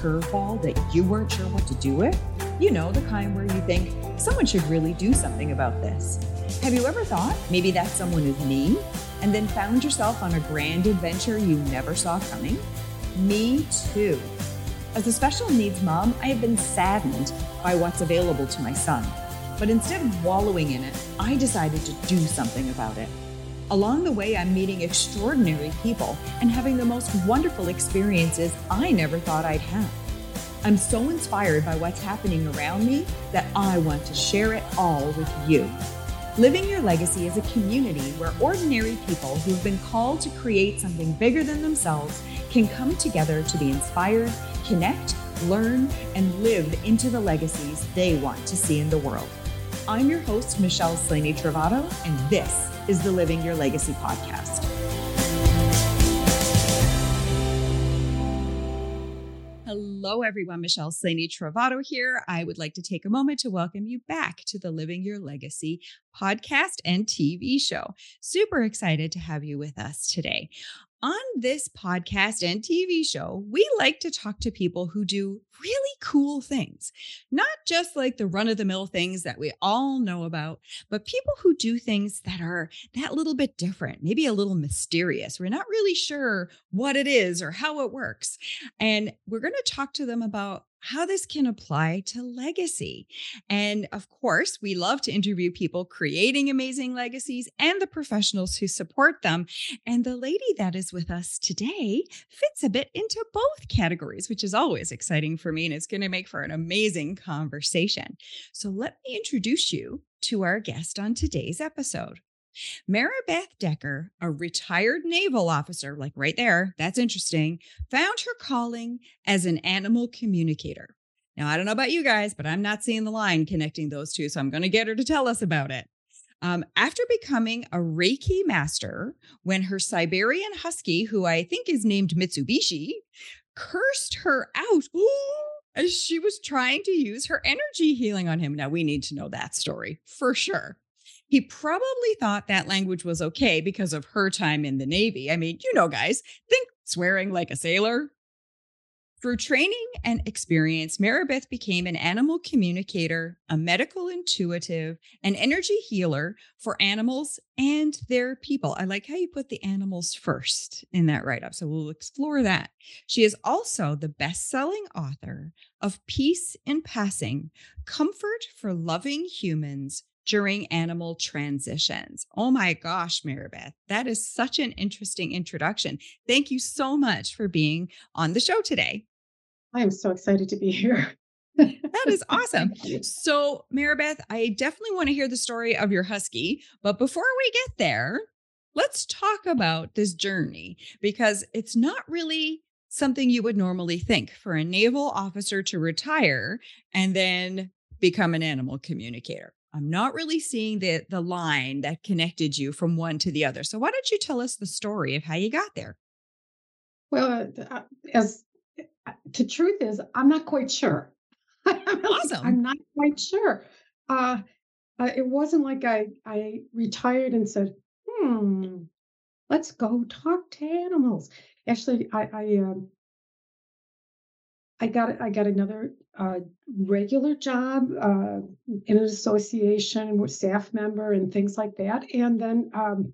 curveball that you weren't sure what to do with? You know, the kind where you think someone should really do something about this. Have you ever thought maybe that someone is me and then found yourself on a grand adventure you never saw coming? Me too. As a special needs mom, I have been saddened by what's available to my son. But instead of wallowing in it, I decided to do something about it. Along the way, I'm meeting extraordinary people and having the most wonderful experiences I never thought I'd have. I'm so inspired by what's happening around me that I want to share it all with you. Living Your Legacy is a community where ordinary people who've been called to create something bigger than themselves can come together to be inspired, connect, learn, and live into the legacies they want to see in the world. I'm your host, Michelle Slaney Trovato, and this is the Living Your Legacy podcast. Hello, everyone. Michelle Slaney Trovato here. I would like to take a moment to welcome you back to the Living Your Legacy podcast and TV show. Super excited to have you with us today. On this podcast and TV show, we like to talk to people who do really cool things, not just like the run of the mill things that we all know about, but people who do things that are that little bit different, maybe a little mysterious. We're not really sure what it is or how it works. And we're going to talk to them about how this can apply to legacy. And of course, we love to interview people creating amazing legacies and the professionals who support them. And the lady that is with us today fits a bit into both categories, which is always exciting for me. And it's going to make for an amazing conversation. So let me introduce you to our guest on today's episode. Maribeth Decker, a retired naval officer, like right there, that's interesting, found her calling as an animal communicator. Now, I don't know about you guys, but I'm not seeing the line connecting those two. So I'm going to get her to tell us about it. Um, after becoming a Reiki master, when her Siberian Husky, who I think is named Mitsubishi, cursed her out as she was trying to use her energy healing on him. Now, we need to know that story for sure. He probably thought that language was okay because of her time in the Navy. I mean, you know, guys, think swearing like a sailor. Through training and experience, Maribeth became an animal communicator, a medical intuitive, an energy healer for animals and their people. I like how you put the animals first in that write up. So we'll explore that. She is also the best selling author of Peace in Passing Comfort for Loving Humans during animal transitions. Oh my gosh, Maribeth, that is such an interesting introduction. Thank you so much for being on the show today. I am so excited to be here. that is awesome. So, Maribeth, I definitely want to hear the story of your husky. But before we get there, let's talk about this journey because it's not really something you would normally think for a naval officer to retire and then become an animal communicator. I'm not really seeing the the line that connected you from one to the other. So why don't you tell us the story of how you got there? Well, uh, as uh, the truth is, I'm not quite sure. awesome. I'm not quite sure. Uh, uh, it wasn't like I I retired and said, "Hmm, let's go talk to animals." Actually, I I um, I got I got another uh, regular job uh, in an association with staff member and things like that, and then um,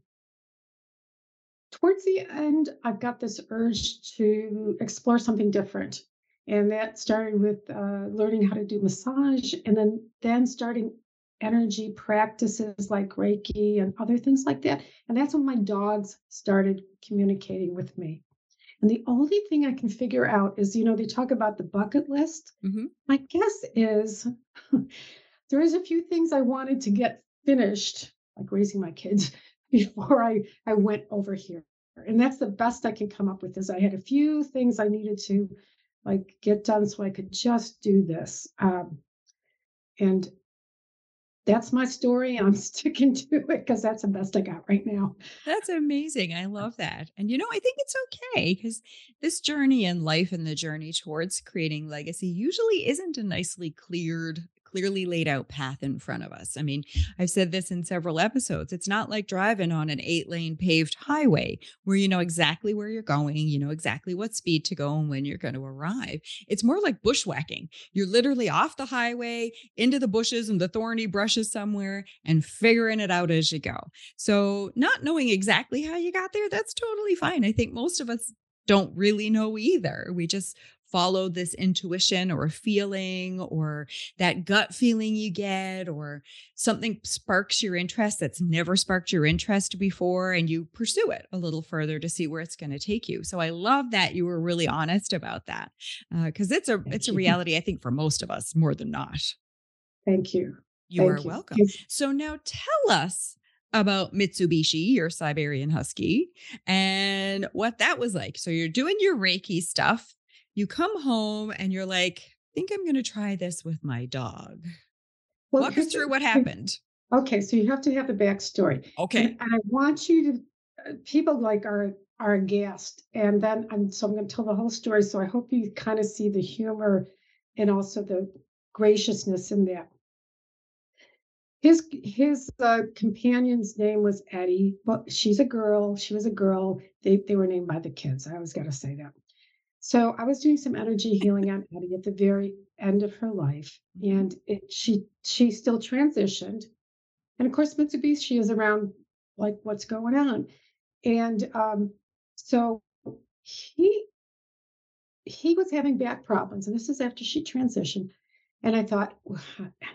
towards the end, I've got this urge to explore something different, and that started with uh, learning how to do massage, and then then starting energy practices like Reiki and other things like that, and that's when my dogs started communicating with me. And the only thing I can figure out is, you know, they talk about the bucket list. Mm-hmm. My guess is there is a few things I wanted to get finished, like raising my kids, before I, I went over here. And that's the best I can come up with is I had a few things I needed to like get done so I could just do this. Um, and that's my story. I'm sticking to it because that's the best I got right now. That's amazing. I love that. And you know, I think it's okay because this journey in life and the journey towards creating legacy usually isn't a nicely cleared clearly laid out path in front of us. I mean, I've said this in several episodes. It's not like driving on an eight lane paved highway where you know exactly where you're going, you know exactly what speed to go and when you're going to arrive. It's more like bushwhacking. You're literally off the highway into the bushes and the thorny brushes somewhere and figuring it out as you go. So, not knowing exactly how you got there, that's totally fine. I think most of us don't really know either. We just follow this intuition or feeling or that gut feeling you get or something sparks your interest that's never sparked your interest before and you pursue it a little further to see where it's going to take you so i love that you were really honest about that because uh, it's a Thank it's a reality i think for most of us more than not Thank you. you Thank are you. welcome so now tell us about Mitsubishi, your Siberian Husky, and what that was like. So you're doing your Reiki stuff. You come home and you're like, I think I'm going to try this with my dog. Well, Walk us through what happened. Okay, so you have to have the backstory. Okay. and I want you to, uh, people like are are aghast, and then I'm so I'm going to tell the whole story. So I hope you kind of see the humor and also the graciousness in that. His his uh, companion's name was Eddie, but she's a girl. She was a girl. They they were named by the kids. I always got to say that. So I was doing some energy healing on Eddie at the very end of her life, Mhm. and it, she she still transitioned, and of course Mitsubishi she is around like what's going on, and um, so he he was having back problems, and this is after she transitioned, and I thought "Wow,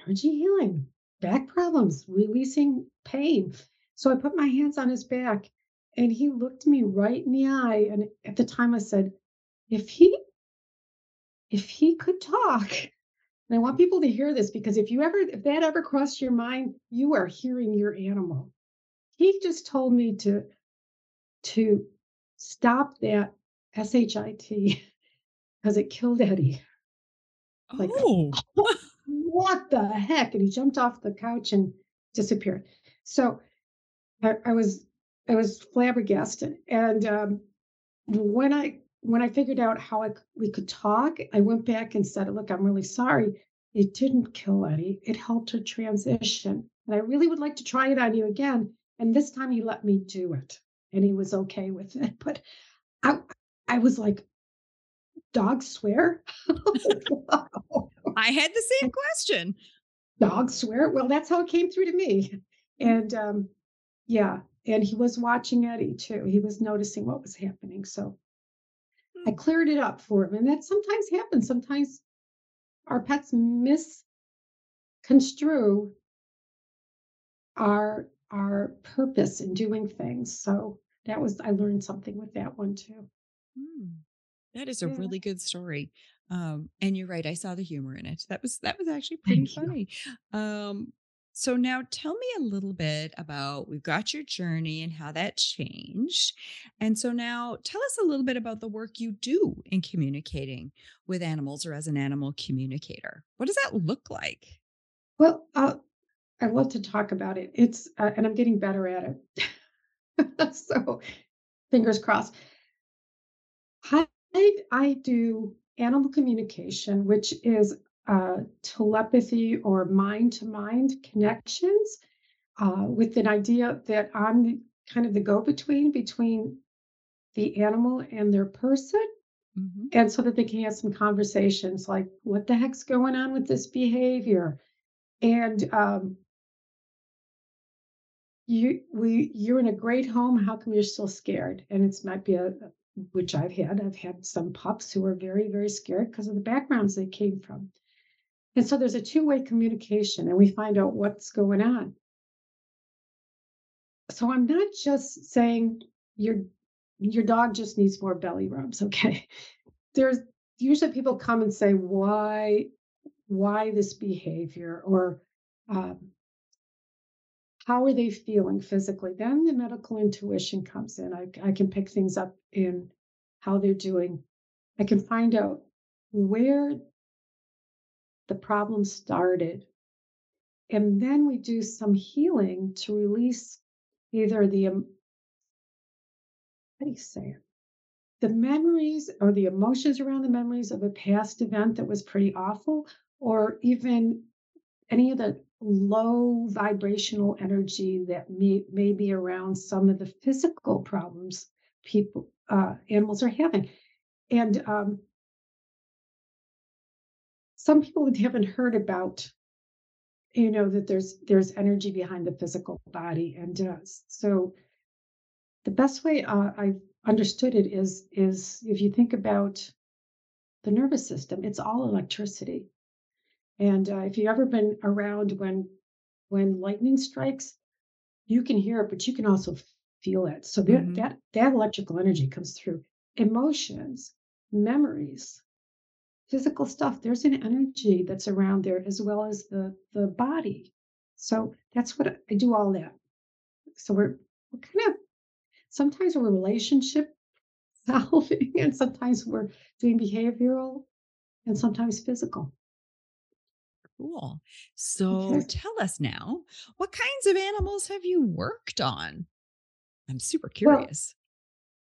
energy healing, back problems, releasing pain. So I put my hands on his back, and he looked me right in the eye, and at the time I said, if he if he could talk. And i want people to hear this because if you ever if that ever crossed your mind you are hearing your animal. He just told me to to stop that shit because it killed eddie. Like Oh, what the heck? And he jumped off the couch and disappeared. So i, I was i was flabbergasted. And um, when I when I figured out how I, we could talk, I went back and said, "Look, I'm really sorry. It didn't kill Eddie. It helped her transition, and I really would like to try it on you again." And this time, he let me do it, and he was okay with it. But I I was like, "Dogs swear? I had the same question. Dogs swear?" Well, that's how it came through to me, Mhm. and um, yeah. And he was watching Eddie too. He was noticing what was happening. So I cleared it up for him. And that sometimes happens. Sometimes our pets misconstrue our our purpose in doing things. So that was I learned something with that one too. Hmm. That is a Yeah. really good story. Um, and you're right. I saw the humor in it. That was that was actually pretty Thank funny. Um, so now tell me a little bit about we've got your journey and how that changed. And so now tell us a little bit about the work you do in communicating with animals or as an animal communicator. What does that look like? Well, uh, I love to talk about it. It's uh, and I'm getting better at it. so fingers crossed. I I do animal communication, which is uh, telepathy or mind to mind connections uh, with an idea that I'm the, kind of the go between between the animal and their person. hmm And so that they can have some conversations like, what the heck's going on with this behavior? And um, you, we, you're in a great home. How come you're still scared? And it's might be a, which I've had. I've had some pups who are very, very scared because of the backgrounds they came from. And so there's a two way communication, and we find out what's going on. So I'm not just saying your your dog just needs more belly rubs, okay? There's usually people come and say why why this behavior or um, how are they feeling physically. Then the medical intuition comes in. I, I can pick things up in how they're doing. I can find out where the problem started. And then we do some healing to release either the, em- how do you say it? The memories or the emotions around the memories of a past event that was pretty awful, or even any of the low vibrational energy that may, may be around some of the physical problems people uh, animals are having and um, some people haven't heard about you know that there's there's energy behind the physical body and uh, so the best way uh, i've understood it is is if you think about the nervous system it's all electricity. And uh, if you've ever been around when when lightning strikes you can hear it but you can also feel it. So that Mhm. that, that electrical energy comes through emotions memories physical stuff there's an energy that's around there as well as the the body so that's what i do all that so we're, we're kind of sometimes we're relationship solving and sometimes we're doing behavioral and sometimes physical Cool. So okay tell us now, what kinds of animals have you worked on? I'm super curious.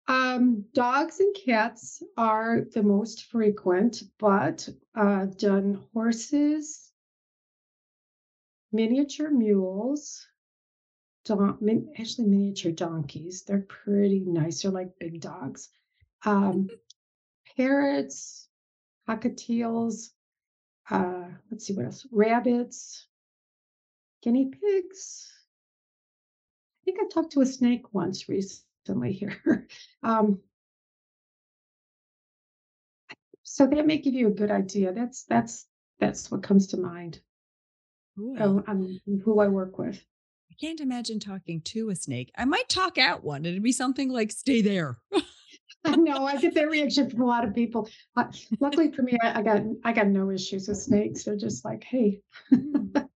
Um dogs and cats are the most frequent but uh done horses miniature mules don- min- actually miniature donkeys. They're pretty nice. They're like big dogs. Um parrots cockatiels uh let's see what else rabbits guinea pigs. I think i talked to a snake once recently here um so that may give you a good idea that's that's that's what comes to mind um, who i work with I can't imagine talking to a snake. I might talk at one. It'd be something like, stay there. i know i get that reaction from a lot of people uh, luckily for me I, I got i got no issues with snakes they're just like hey Mm.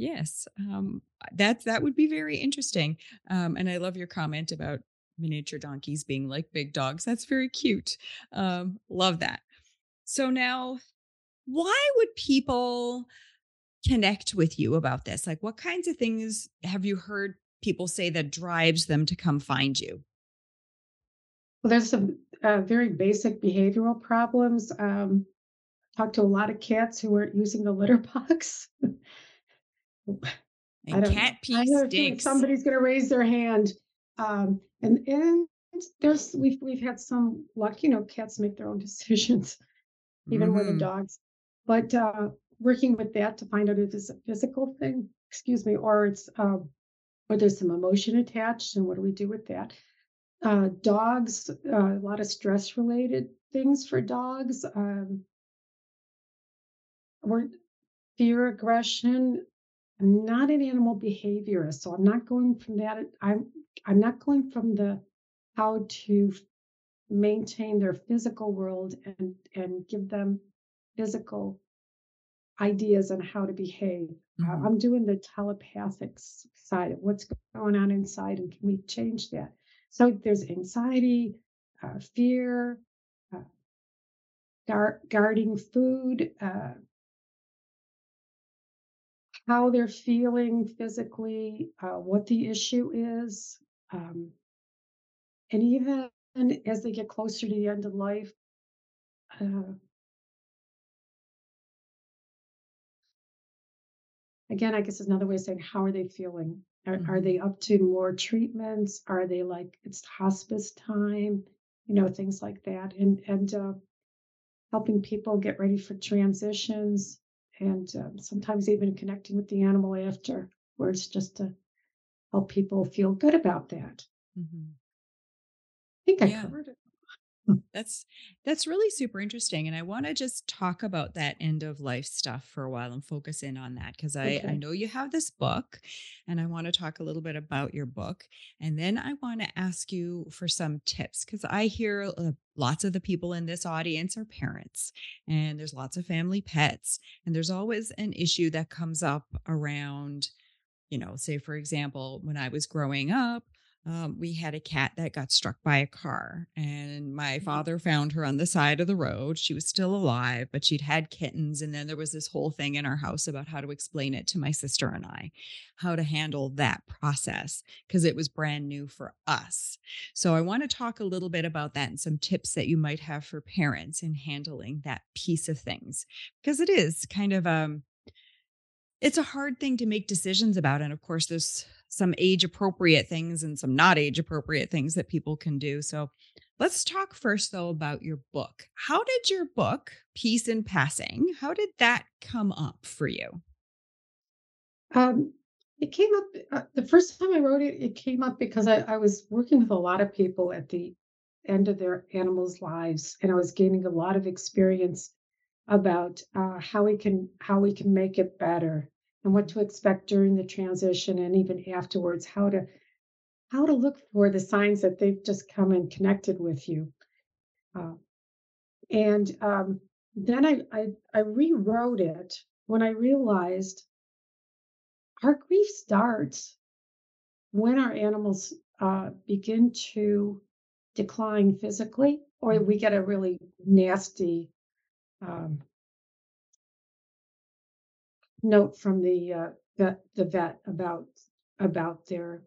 Yes, um, that's that would be very interesting. Um, and I love your comment about miniature donkeys being like big dogs. That's very cute. Um, love that. So now, why would people connect with you about this? Like, what kinds of things have you heard people say that drives them to come find you? Well, there's some uh, very basic behavioral problems. Um, talked to a lot of cats who weren't using the litter box. I And don't cat. I pee feeling stinks. somebody's going to raise their hand. Um, and and there's we've we've had some luck. You know, cats make their own decisions even more than dogs. But uh, working with that to find out if it's a physical thing, excuse me, or it's um, or there's some emotion attached, and what do we do with that? Uh, dogs, uh, a lot of stress related things for dogs. Um, or fear, aggression. I'm not an animal behaviorist, so I'm not going from that. I'm I'm not going from the how to maintain their physical world and and give them physical ideas on how to behave. Uh, hmm I'm doing the telepathic side of what's going on inside, and can we change that? So there's anxiety, uh, fear, uh, guard, guarding food, uh, how they're feeling physically, uh, what the issue is, um, and even as they get closer to the end of life, uh, again, I guess is another way of saying how are they feeling? Are, are hmm they up to more treatments? Are they like it's hospice time? You know, things like that, and and uh, helping people get ready for transitions, and um, sometimes even connecting with the animal after, where it's just to help people feel good about that. hmm I think I Yeah. covered it. That's that's really super interesting and I want to just talk about that end of life stuff for a while and focus in on that because I I know you have this book and I want to talk a little bit about your book and then I want to ask you for some tips cuz I hear uh, lots of the people in this audience are parents and there's lots of family pets and there's always an issue that comes up around you know, say for example, when I was growing up, um, we had a cat that got struck by a car, and my Mhm. father found her on the side of the road. She was still alive, but she'd had kittens. And then there was this whole thing in our house about how to explain it to my sister and I, how to handle that process because it was brand new for us. So I want to talk a little bit about that and some tips that you might have for parents in handling that piece of things because it is kind of um It's a hard thing to make decisions about, and of course, there's some age appropriate things and some not age appropriate things that people can do. So, let's talk first though about your book. How did your book, Peace in Passing, how did that come up for you? Um, it came up uh, the first time I wrote it, it came up because I, I was working with a lot of people at the end of their animals' lives, and I was gaining a lot of experience about uh, how we can how we can make it better and what to expect during the transition and even afterwards how to how to look for the signs that they've just come and connected with you. Uh, and um, then I, I i rewrote it when i realized our grief starts when our animals uh, begin to decline physically or we get a really nasty um, note from the uh, vet, the vet about about their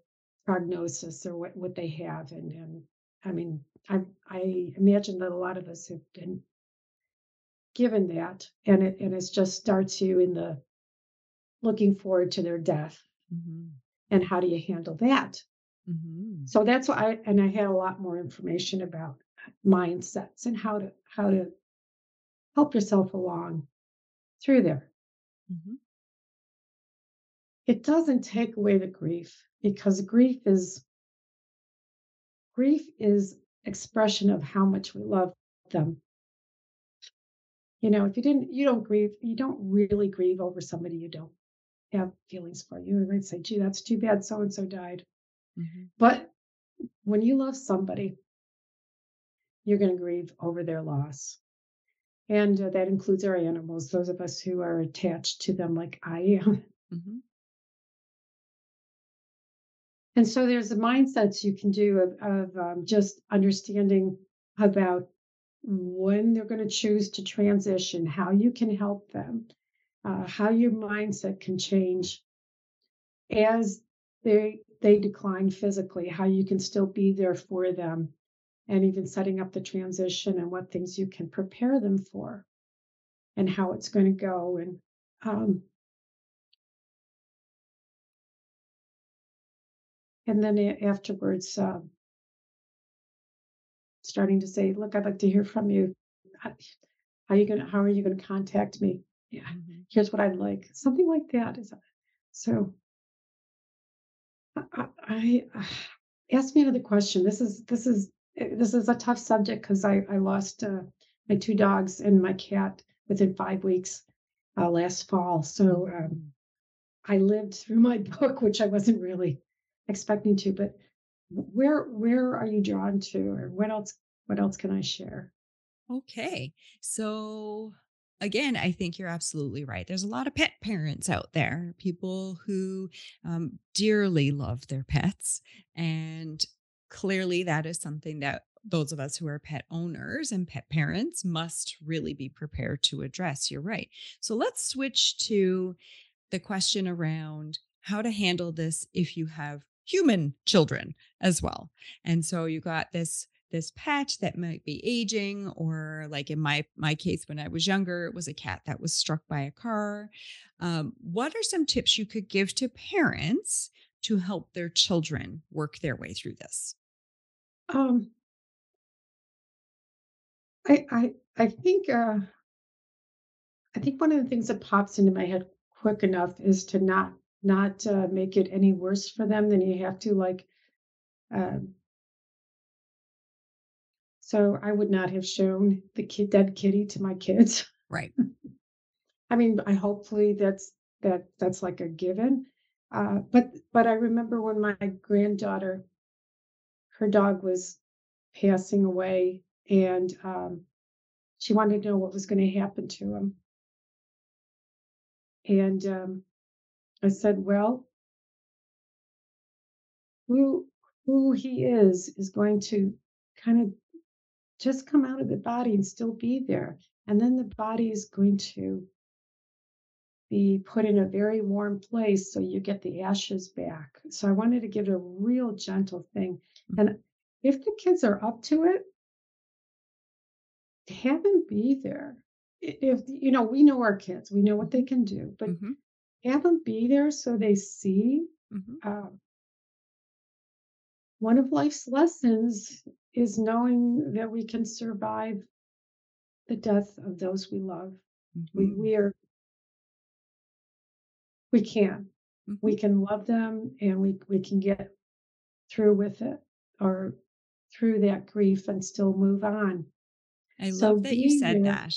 prognosis or what, what they have and and I mean I I imagine that a lot of us have been given that and it and it just starts you in the looking forward to their death hmm and how do you handle that? Hmm so that's why I and I had a lot more information about mindsets and how to how to help yourself along through there. Hmm it doesn't take away the grief because grief is grief is expression of how much we love them. You know if you didn't you don't grieve you don't really grieve over somebody you don't have feelings for. You might say gee that's too bad so and so died. Hmm but when you love somebody you're going to grieve over their loss and uh, that includes our animals those of us who are attached to them like i am. Hmm And so there's the mindsets you can do of, of um, just understanding about when they're going to choose to transition, how you can help them, uh, how your mindset can change as they they decline physically, how you can still be there for them, and even setting up the transition and what things you can prepare them for, and how it's going to go. And um, and then afterwards, um, starting to say, "Look, I'd like to hear from you. How how you gonna how are you gonna contact me? Yeah, hmm here's what I'd like." Something like that is so I, I, I uh, ask me another question. This is this is this is a tough subject because I I lost uh, my two dogs and my cat within five weeks uh, last fall. So um, I lived through my book, which I wasn't really expecting to. But where where are you drawn to, or what else what else can I share? Okay. So again, I think you're absolutely right. There's a lot of pet parents out there, people who um, dearly love their pets. And clearly, that is something that those of us who are pet owners and pet parents must really be prepared to address. You're right. So let's switch to the question around how to handle this if you have human children as well. And so you got this this pet that might be aging or like in my my case when I was younger it was a cat that was struck by a car. Um, what are some tips you could give to parents to help their children work their way through this? Um, I I I think uh, I think one of the things that pops into my head quick enough is to not not uh, make it any worse for them than you have to. Like, um, so I would not have shown the kid dead kitty to my kids. Right. I mean, I hopefully that's that that's like a given. Uh, but but I remember when my granddaughter, her dog was passing away, and um, she wanted to know what was going to happen to him. And um, I said, well, who who he is is going to kind of just come out of the body and still be there. And then the body is going to be put in a very warm place so you get the ashes back. So I wanted to give it a real gentle thing. And if the kids are up to it, have them be there. If you know, we know our kids, we know what they can do, but Mhm. have them be there so they see. Mhm. Uh, one of life's lessons is knowing that we can survive the death of those we love. We Mhm. we are we can. Mhm. We can love them and we we can get through with it or through that grief and still move on. I So love that you said that.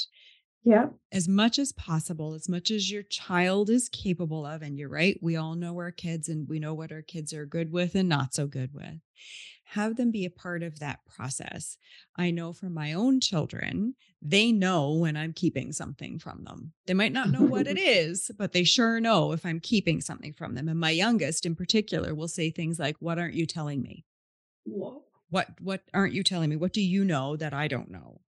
Yeah, As much as possible, as much as your child is capable of, and you're right, we all know our kids and we know what our kids are good with and not so good with. Have them be a part of that process. I know from my own children, they know when I'm keeping something from them. They might not know what it is, but they sure know if I'm keeping something from them. And my youngest in particular will say things like, What aren't you telling me? Whoa. What what aren't you telling me? What do you know that I don't know?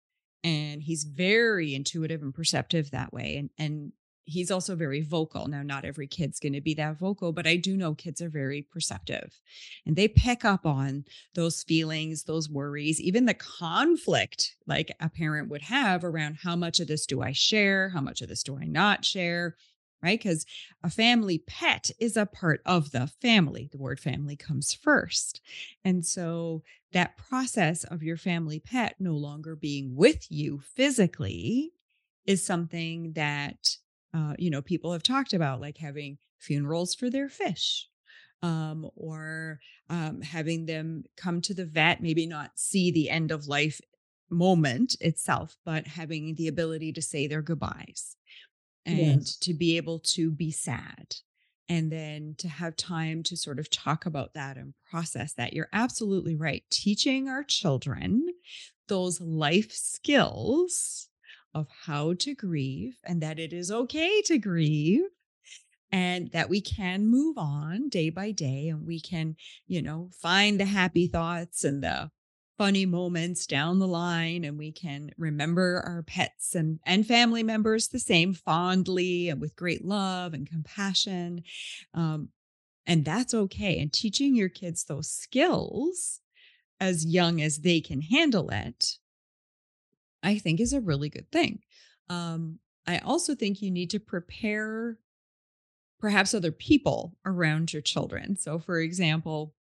And he's very intuitive and perceptive that way. And and he's also very vocal. Now, not every kid's going to be that vocal, but I do know kids are very perceptive and they pick up on those feelings, those worries, even the conflict like a parent would have around how much of this do I share? How much of this do I not share? Right. Because a family pet is a part of the family. The word family comes first. And so that process of your family pet no longer being with you physically is something that uh, you know people have talked about like having funerals for their fish um, or um, having them come to the vet maybe not see the end of life moment itself but having the ability to say their goodbyes and Yes. to be able to be sad and then to have time to sort of talk about that and process that. You're absolutely right. Teaching our children those life skills of how to grieve and that it is okay to grieve and that we can move on day by day and we can, you know, find the happy thoughts and the funny moments down the line and we can remember our pets and and family members the same fondly and with great love and compassion um, and that's okay and teaching your kids those skills as young as they can handle it i think is a really good thing um, i also think you need to prepare perhaps other people around your children. So, for example,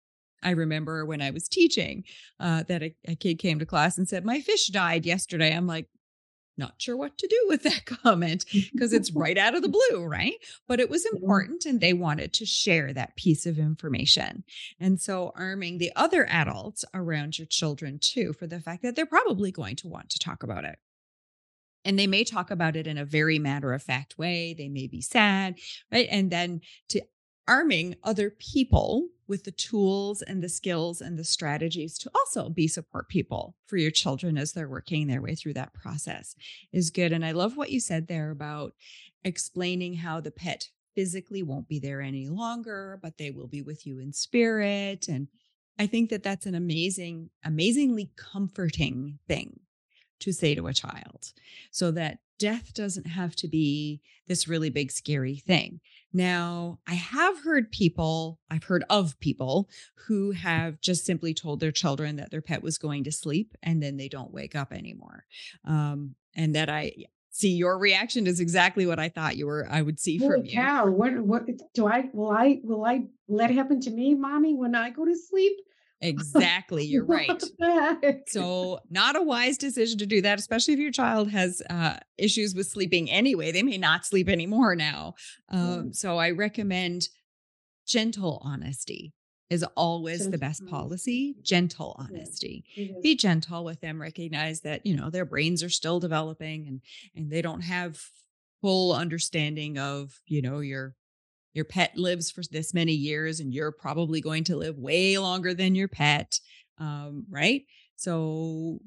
I remember when I was teaching uh, that a, a kid came to class and said, My fish died yesterday. I'm like, not sure what to do with that comment because it's right out of the blue, right? But it was important and they wanted to share that piece of information. And so, arming the other adults around your children too for the fact that they're probably going to want to talk about it. And they may talk about it in a very matter of fact way. They may be sad, right? And then to arming other people with the tools and the skills and the strategies to also be support people for your children as they're working their way through that process is good. And I love what you said there about explaining how the pet physically won't be there any longer, but they will be with you in spirit. And I think that that's an amazing, amazingly comforting thing to say to a child so that death doesn't have to be this really big, scary thing. Now, I have heard people, I've heard of people who have just simply told their children that their pet was going to sleep and then they don't wake up anymore. Um, and that I see your reaction is exactly what I thought you were, I would see from Holy you. cow! What what do I will I will I let happen to me, mommy, when I go to sleep? Exactly. You're right. What the heck? So, not a wise decision to do that, especially if your child has uh, issues with sleeping anyway. They may not sleep anymore now. Yeah. Um, so, I recommend gentle honesty is always the best policy. Gentle Yeah. honesty. Is. Be gentle with them. Recognize that you know their brains are still developing and and they don't have full understanding of you know your your pet lives for this many years and you're probably going to live way longer than your pet um, right so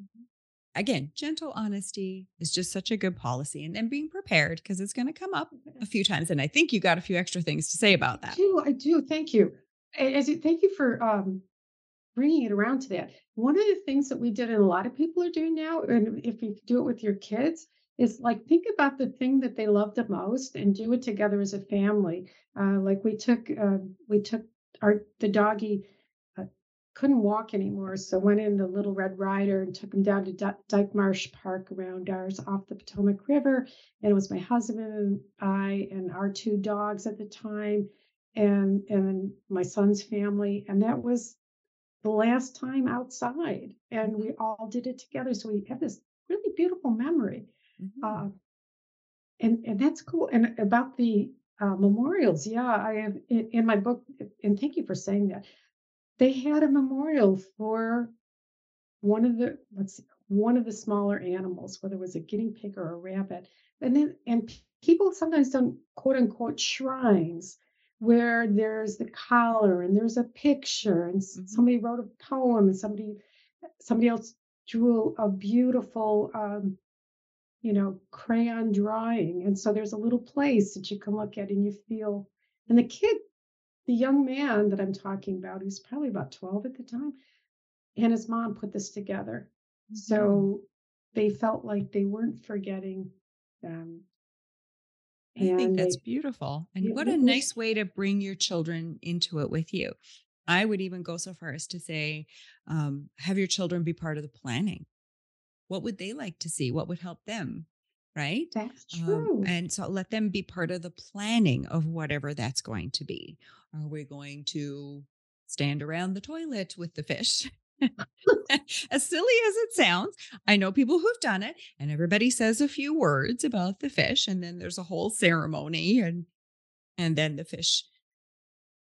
again gentle honesty is just such a good policy and then being prepared because it's going to come up a few times and i think you got a few extra things to say about I that do, I do. Thank you. As you, thank you for um, bringing it around to that. One of the things that we did, and a lot of people are doing now, and if you do it with your kids, is like think about the thing that they love the most and do it together as a family. Uh, like we took, uh, we took our the doggy uh, couldn't walk anymore. So went in the little Red rider and took him down to D- Dyke Marsh Park around ours off the Potomac River. And it was my husband and I and our two dogs at the time and and my son's family. And that was the last time outside. And we all did it together. So we have this really beautiful memory. Mhm. Uh, and and that's cool. And about the uh, memorials, yeah, I have in, in my book, and thank you for saying that. They had a memorial for one of the let's see, one of the smaller animals, whether it was a guinea pig or a rabbit. And then and people sometimes don't quote unquote shrines where there's the collar and there's a picture and Mhm. somebody wrote a poem and somebody somebody else drew a beautiful um, you know, crayon drawing. And so there's a little place that you can look at and you feel. And the kid, the young man that I'm talking about, who's probably about 12 at the time, and his mom put this together. Mhm. So they felt like they weren't forgetting them. I think that's they, beautiful. And what a nice way to bring your children into it with you. I would even go so far as to say, um, have your children be part of the planning. What would they like to see? What would help them? Right. that's Um, true. and so let them be part of the planning of whatever that's going to be. Are we going to stand around the toilet with the fish? as silly as it sounds, I know people who've done it, and everybody says a few words about the fish, and then there's a whole ceremony, and and then the fish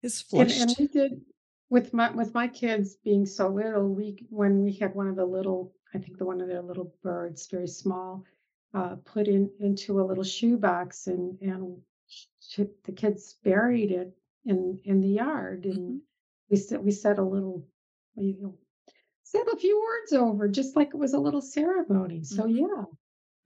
is And and we did with my with my kids being so little, we when we had one of the little, I think the one of their little birds, very small, uh, put in into a little shoebox and and sh- the kids buried it in in the yard and Mhm. we said we said a little you know said a few words over just like it was a little ceremony. So Mhm. yeah,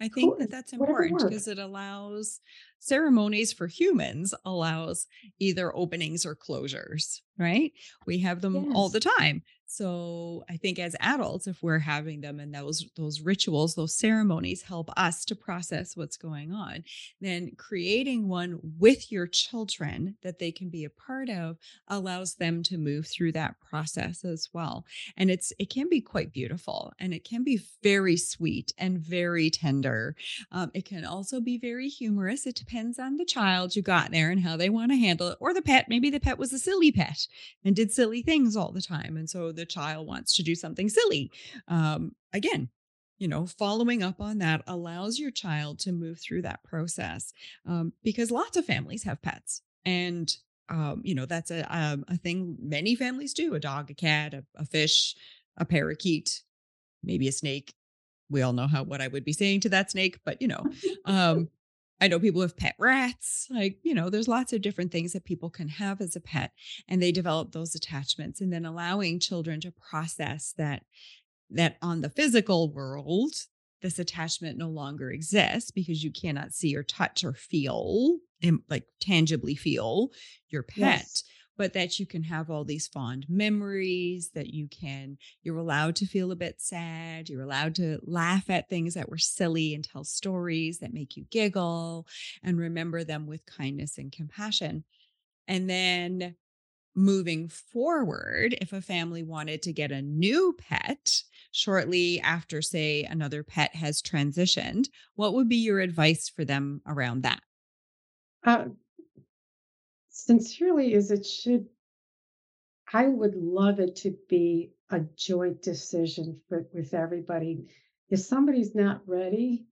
I think cool. that that's important because it allows ceremonies for humans allows either openings or closures, right? We have them all the time. So I think as adults, if we're having them and those those rituals, those ceremonies help us to process what's going on, then creating one with your children that they can be a part of allows them to move through that process as well and it's it can be quite beautiful and it can be very sweet and very tender um, it can also be very humorous it depends on the child you got there and how they want to handle it or the pet maybe the pet was a silly pet and did silly things all the time and so the child wants to do something silly. Um, again you know following up on that allows your child to move through that process um, because lots of families have pets and um, you know that's a um, a thing many families do a dog a cat a, a fish a parakeet maybe a snake. We all know how what i would be saying to that snake but you know um i know people have pet rats like you know there's lots of different things that people can have as a pet and they develop those attachments and then allowing children to process that that on the physical world, this attachment no longer exists because you cannot see or touch or feel, like tangibly feel your pet, Yes. But that you can have all these fond memories, that you can, you're allowed to feel a bit sad, you're allowed to laugh at things that were silly and tell stories that make you giggle and remember them with kindness and compassion. And then moving forward, if a family wanted to get a new pet shortly after, say, another pet has transitioned, what would be your advice for them around that? Uh, sincerely, as it should I would love it to be a joint decision for, with everybody. If somebody's not ready,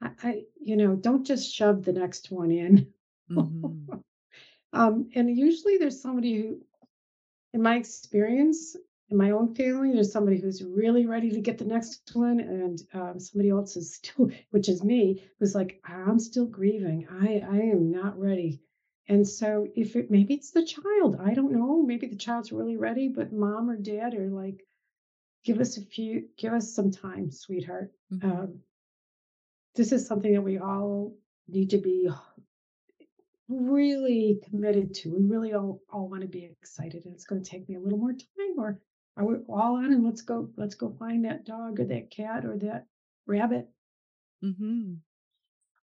I, I, you know, don't just shove the next one in. hmm um, and usually there's somebody who, in my experience, in my own family, there's somebody who's really ready to get the next one, and um, somebody else is still, which is me, who's like, I'm still grieving. I, I am not ready. And so, if it maybe it's the child, I don't know. Maybe the child's really ready, but mom or dad are like, give us a few, give us some time, sweetheart. hmm Um, this is something that we all need to be really committed to. We really all, all want to be excited, and it's going to take me a little more time. Or are we all on and let's go? Let's go find that dog or that cat or that rabbit. Mm-hmm.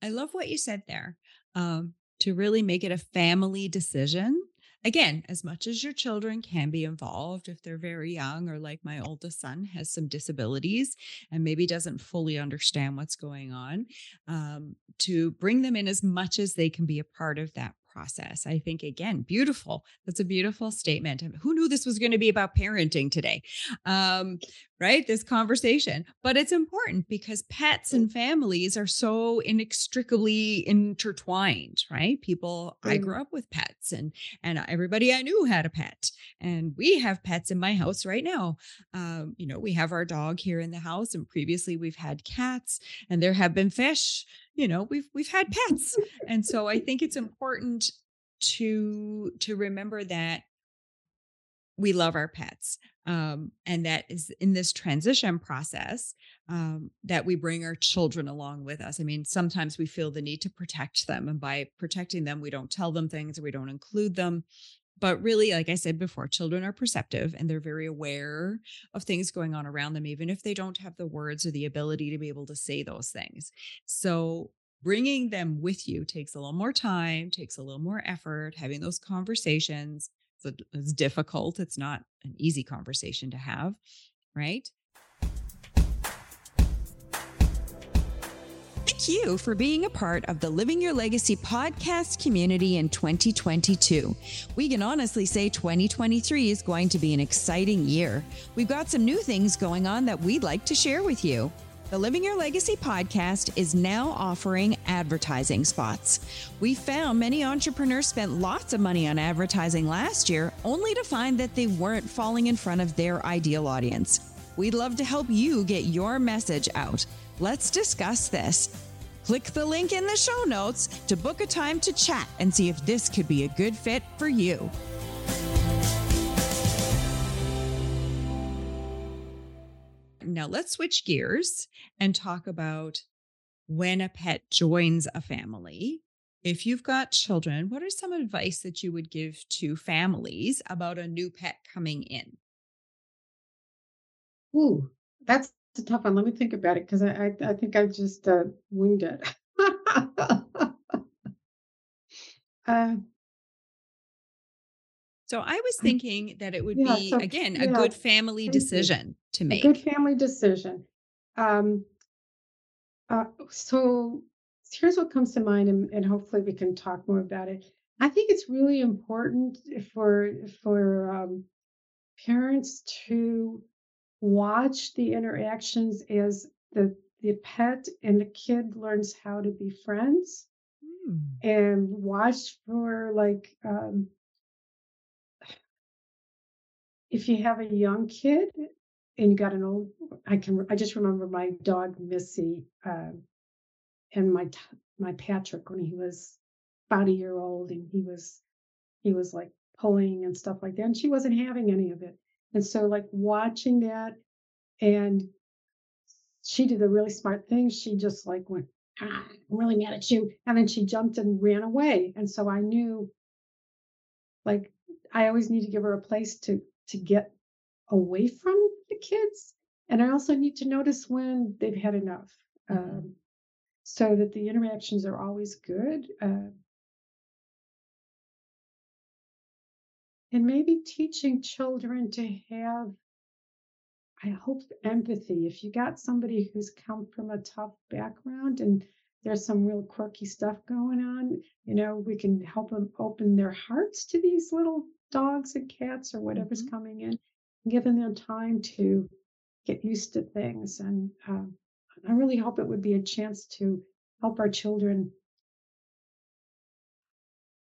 I love what you said there. Um, to really make it a family decision again, as much as your children can be involved if they're very young, or like my oldest son has some disabilities and maybe doesn't fully understand what's going on, um, to bring them in as much as they can be a part of that process. I think, again, beautiful. That's a beautiful statement. Who knew this was going to be about parenting today? Um, right? This conversation. But it's important because pets and families are so inextricably intertwined, right? People, I grew up with pets and and everybody I knew had a pet. And we have pets in my house right now. Um, you know, we have our dog here in the house, and previously we've had cats, and there have been fish you know we've we've had pets and so i think it's important to to remember that we love our pets um, and that is in this transition process um, that we bring our children along with us. I mean sometimes we feel the need to protect them and by protecting them we don't tell them things or we don't include them. But really like i said before children are perceptive and they're very aware of things going on around them even if they don't have the words or the ability to be able to say those things. So bringing them with you takes a little more time takes a little more effort having those conversations it's difficult it's not an easy conversation to have right Thank you for being a part of the Living Your Legacy podcast community in 2022. We can honestly say 2023 is going to be an exciting year. We've got some new things going on that we'd like to share with you. The Living Your Legacy podcast is now offering advertising spots. We found many entrepreneurs spent lots of money on advertising last year only to find that they weren't falling in front of their ideal audience. We'd love to help you get your message out. Let's discuss this. Click the link in the show notes to book a time to chat and see if this could be a good fit for you. Now, let's switch gears and talk about when a pet joins a family. If you've got children, what are some advice that you would give to families about a new pet coming in? Ooh, that's a tough one. Let me think about it because I, I, I think I just uh, winged it. uh, so I was thinking that it would yeah, be so, again a good family decision to make. A good family decision. Um, uh, so here's what comes to mind, and, and hopefully we can talk more about it. I think it's really important for for um, parents to watch the interactions as the the pet and the kid learns how to be friends mm. and watch for like um, if you have a young kid and you got an old i can i just remember my dog missy uh, and my my patrick when he was about a year old and he was he was like pulling and stuff like that and she wasn't having any of it and so, like, watching that, and she did a really smart thing. She just like went, ah, I'm really mad at you. And then she jumped and ran away. And so I knew, like, I always need to give her a place to to get away from the kids. And I also need to notice when they've had enough, mm-hmm. um, so that the interactions are always good. Uh, and maybe teaching children to have i hope empathy if you got somebody who's come from a tough background and there's some real quirky stuff going on you know we can help them open their hearts to these little dogs and cats or whatever's mm-hmm. coming in giving them time to get used to things and uh, i really hope it would be a chance to help our children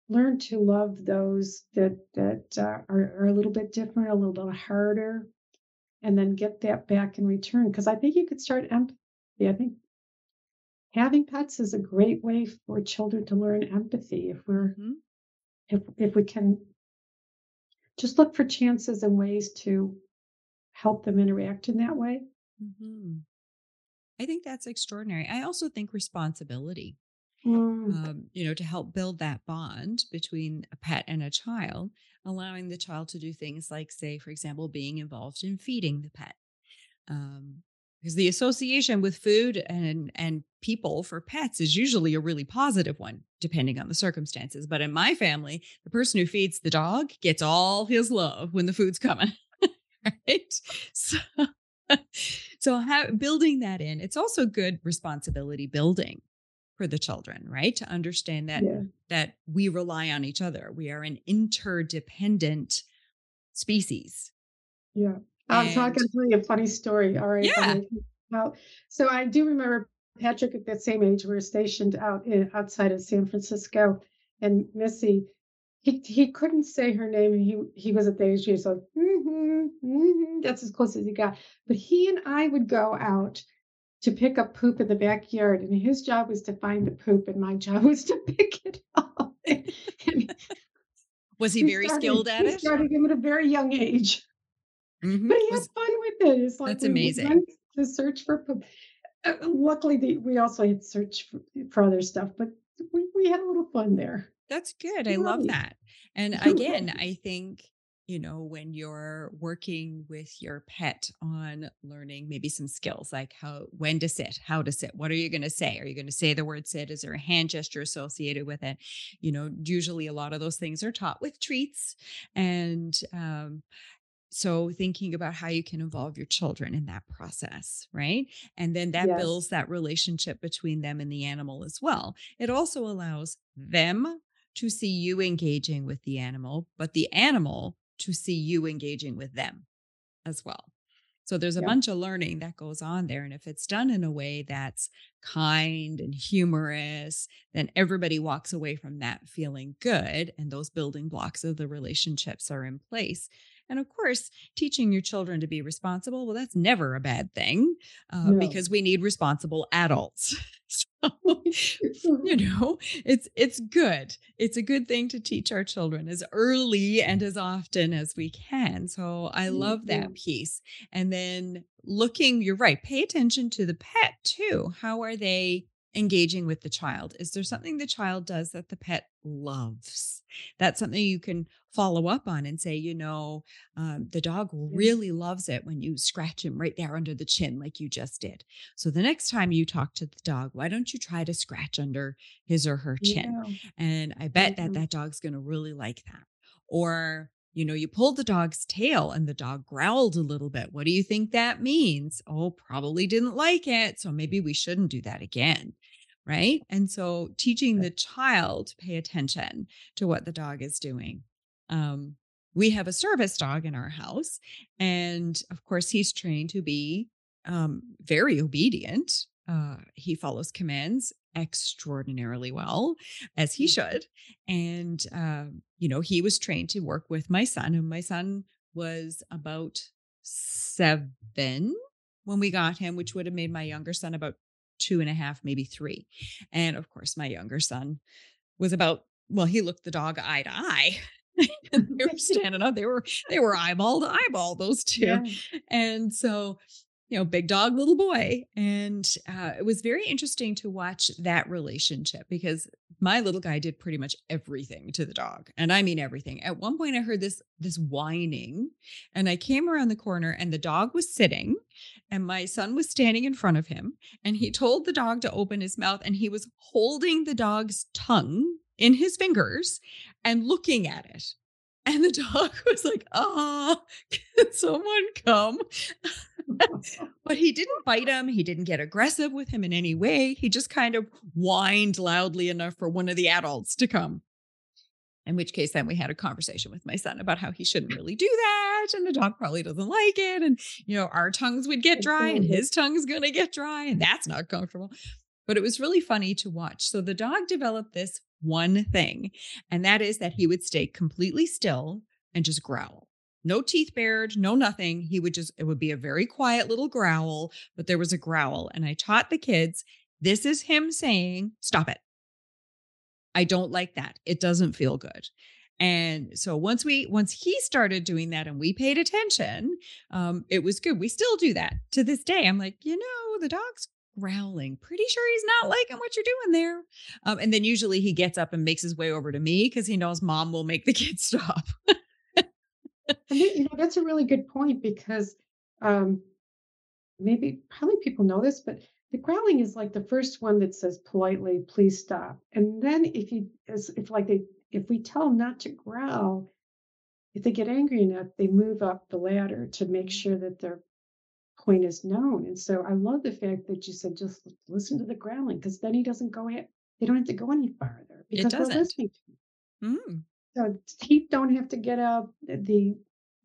learn to love those that that uh, are, are a little bit different, a little bit harder, and then get that back in return. Because I think you could start empathy. I think having pets is a great way for children to learn empathy. If we're mm-hmm. if if we can just look for chances and ways to help them interact in that way. Mm-hmm. I think that's extraordinary. I also think responsibility Mm. um, you know, to help build that bond between a pet and a child, allowing the child to do things like, say, for example, being involved in feeding the pet. Um, because the association with food and and people for pets is usually a really positive one depending on the circumstances but in my family the person who feeds the dog gets all his love when the food's coming right so so how, building that in it's also good responsibility building for the children right to understand that Yeah. that we rely on each other we are an interdependent species Yeah. I'm and talking to tell you a funny story. All right. yeah. So I do remember Patrick at that same age. We were stationed out in, outside of San Francisco, and Missy, he he couldn't say her name, and he he was at the age he was like, hmm hmm that's as close as he got. But he and I would go out to pick up poop in the backyard, and his job was to find the poop, and my job was to pick it up. and was he we very started skilled at we it started him at a very young age. Hmm But he had fun with it. It's like that's amazing to search for. Uh, luckily, the, we also had search for, for other stuff, but we, we had a little fun there. That's good. I love that. And again, I think, you know, when you're working with your pet on learning maybe some skills like how, when to sit, how to sit, what are you going to say? Are you going to say the word sit? Is there a hand gesture associated with it? You know, usually a lot of those things are taught with treats. And, um, so thinking about how you can involve your children in that process, right? And then that Yes. builds that relationship between them and the animal as well. It also allows them to see you engaging with the animal, but the animal to see you engaging with them as well. So there's a Yeah. bunch of learning that goes on there. And if it's done in a way that's kind and humorous, then everybody walks away from that feeling good. And those building blocks of the relationships are in place. And of course, teaching your children to be responsible, well, that's never a bad thing uh, No. because we need responsible adults. so, you know it's it's good it's a good thing to teach our children as early and as often as we can so i love Mhm. that piece and then looking you're right pay attention to the pet too how are they engaging with the child is there something the child does that the pet loves that's something you can follow up on and say you know um, the dog really loves it when you scratch him right there under the chin like you just did so the next time you talk to the dog, why don't you try to scratch under his or her chin? Yeah. And I bet that Mhm. that dog's going to really like that. Or, you know, you pulled the dog's tail and the dog growled a little bit. What do you think that means? Oh, probably didn't like it. So maybe we shouldn't do that again. Right. And so teaching the child to pay attention to what the dog is doing. Um, we have a service dog in our house. And of course, he's trained to be um, very obedient. Uh, he follows commands extraordinarily well, as he Mm. should. And, um, you know, he was trained to work with my son, and my son was about seven when we got him, which would have made my younger son about two and a half, maybe three. And of course, my younger son was about, well, he looked the dog eye to eye. and they were standing up. They were they were eyeball to eyeball, those two. Yeah. And so, you know, big dog, little boy. And uh, it was very interesting to watch that relationship because my little guy did pretty much everything to the dog. And I mean everything. At one point I heard this this whining and I came around the corner and the dog was sitting and my son was standing in front of him and he told the dog to open his mouth and he was holding the dog's tongue in his fingers and looking at it. And the dog was like, ah, can someone come? but he didn't bite him. He didn't get aggressive with him in any way. He just kind of whined loudly enough for one of the adults to come. In which case, then we had a conversation with my son about how he shouldn't really do that. And the dog probably doesn't like it. And, you know, our tongues would get dry and Absolutely. his tongue's going to get dry. And that's not comfortable. But it was really funny to watch. So the dog developed this one thing, and that is that he would stay completely still and just growl. No teeth bared, no nothing. He would just, it would be a very quiet little growl, but there was a growl. And I taught the kids this is him saying, stop it. I don't like that. It doesn't feel good. And so once we once he started doing that and we paid attention, um, it was good. We still do that to this day. I'm like, you know, the dog's growling. Pretty sure he's not liking what you're doing there. Um, and then usually he gets up and makes his way over to me because he knows mom will make the kids stop. You know, that's a really good point because um, maybe probably people know this, but the growling is like the first one that says politely, please stop. And then if you as if like they if we tell them not to growl, if they get angry enough, they move up the ladder to make sure that their point is known. And so I love the fact that you said just listen to the growling because then he doesn't go in. They don't have to go any farther because doesn't. listening. to him. Mm. So teeth don't have to get up. The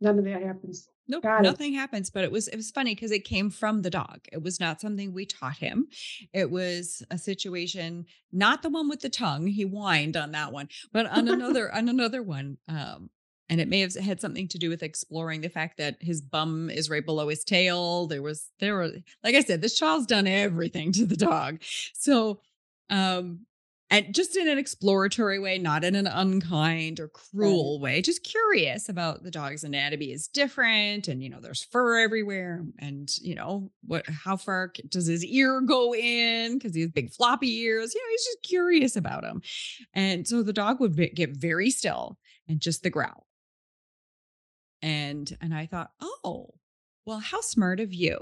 none of that happens. Nope, Got it. nothing happens, but it was it was funny because it came from the dog. It was not something we taught him. It was a situation, not the one with the tongue. He whined on that one, but on another on another one. Um, and it may have had something to do with exploring the fact that his bum is right below his tail. There was there were like I said, this child's done everything to the dog. So um and just in an exploratory way, not in an unkind or Right. cruel way, just curious about the dog's anatomy is different. And, you know, there's fur everywhere. And, you know, what, how far does his ear go in? Cause he has big floppy ears. You know, he's just curious about him. And so the dog would be- get very still and just the growl. And, and I thought, oh, well, how smart of you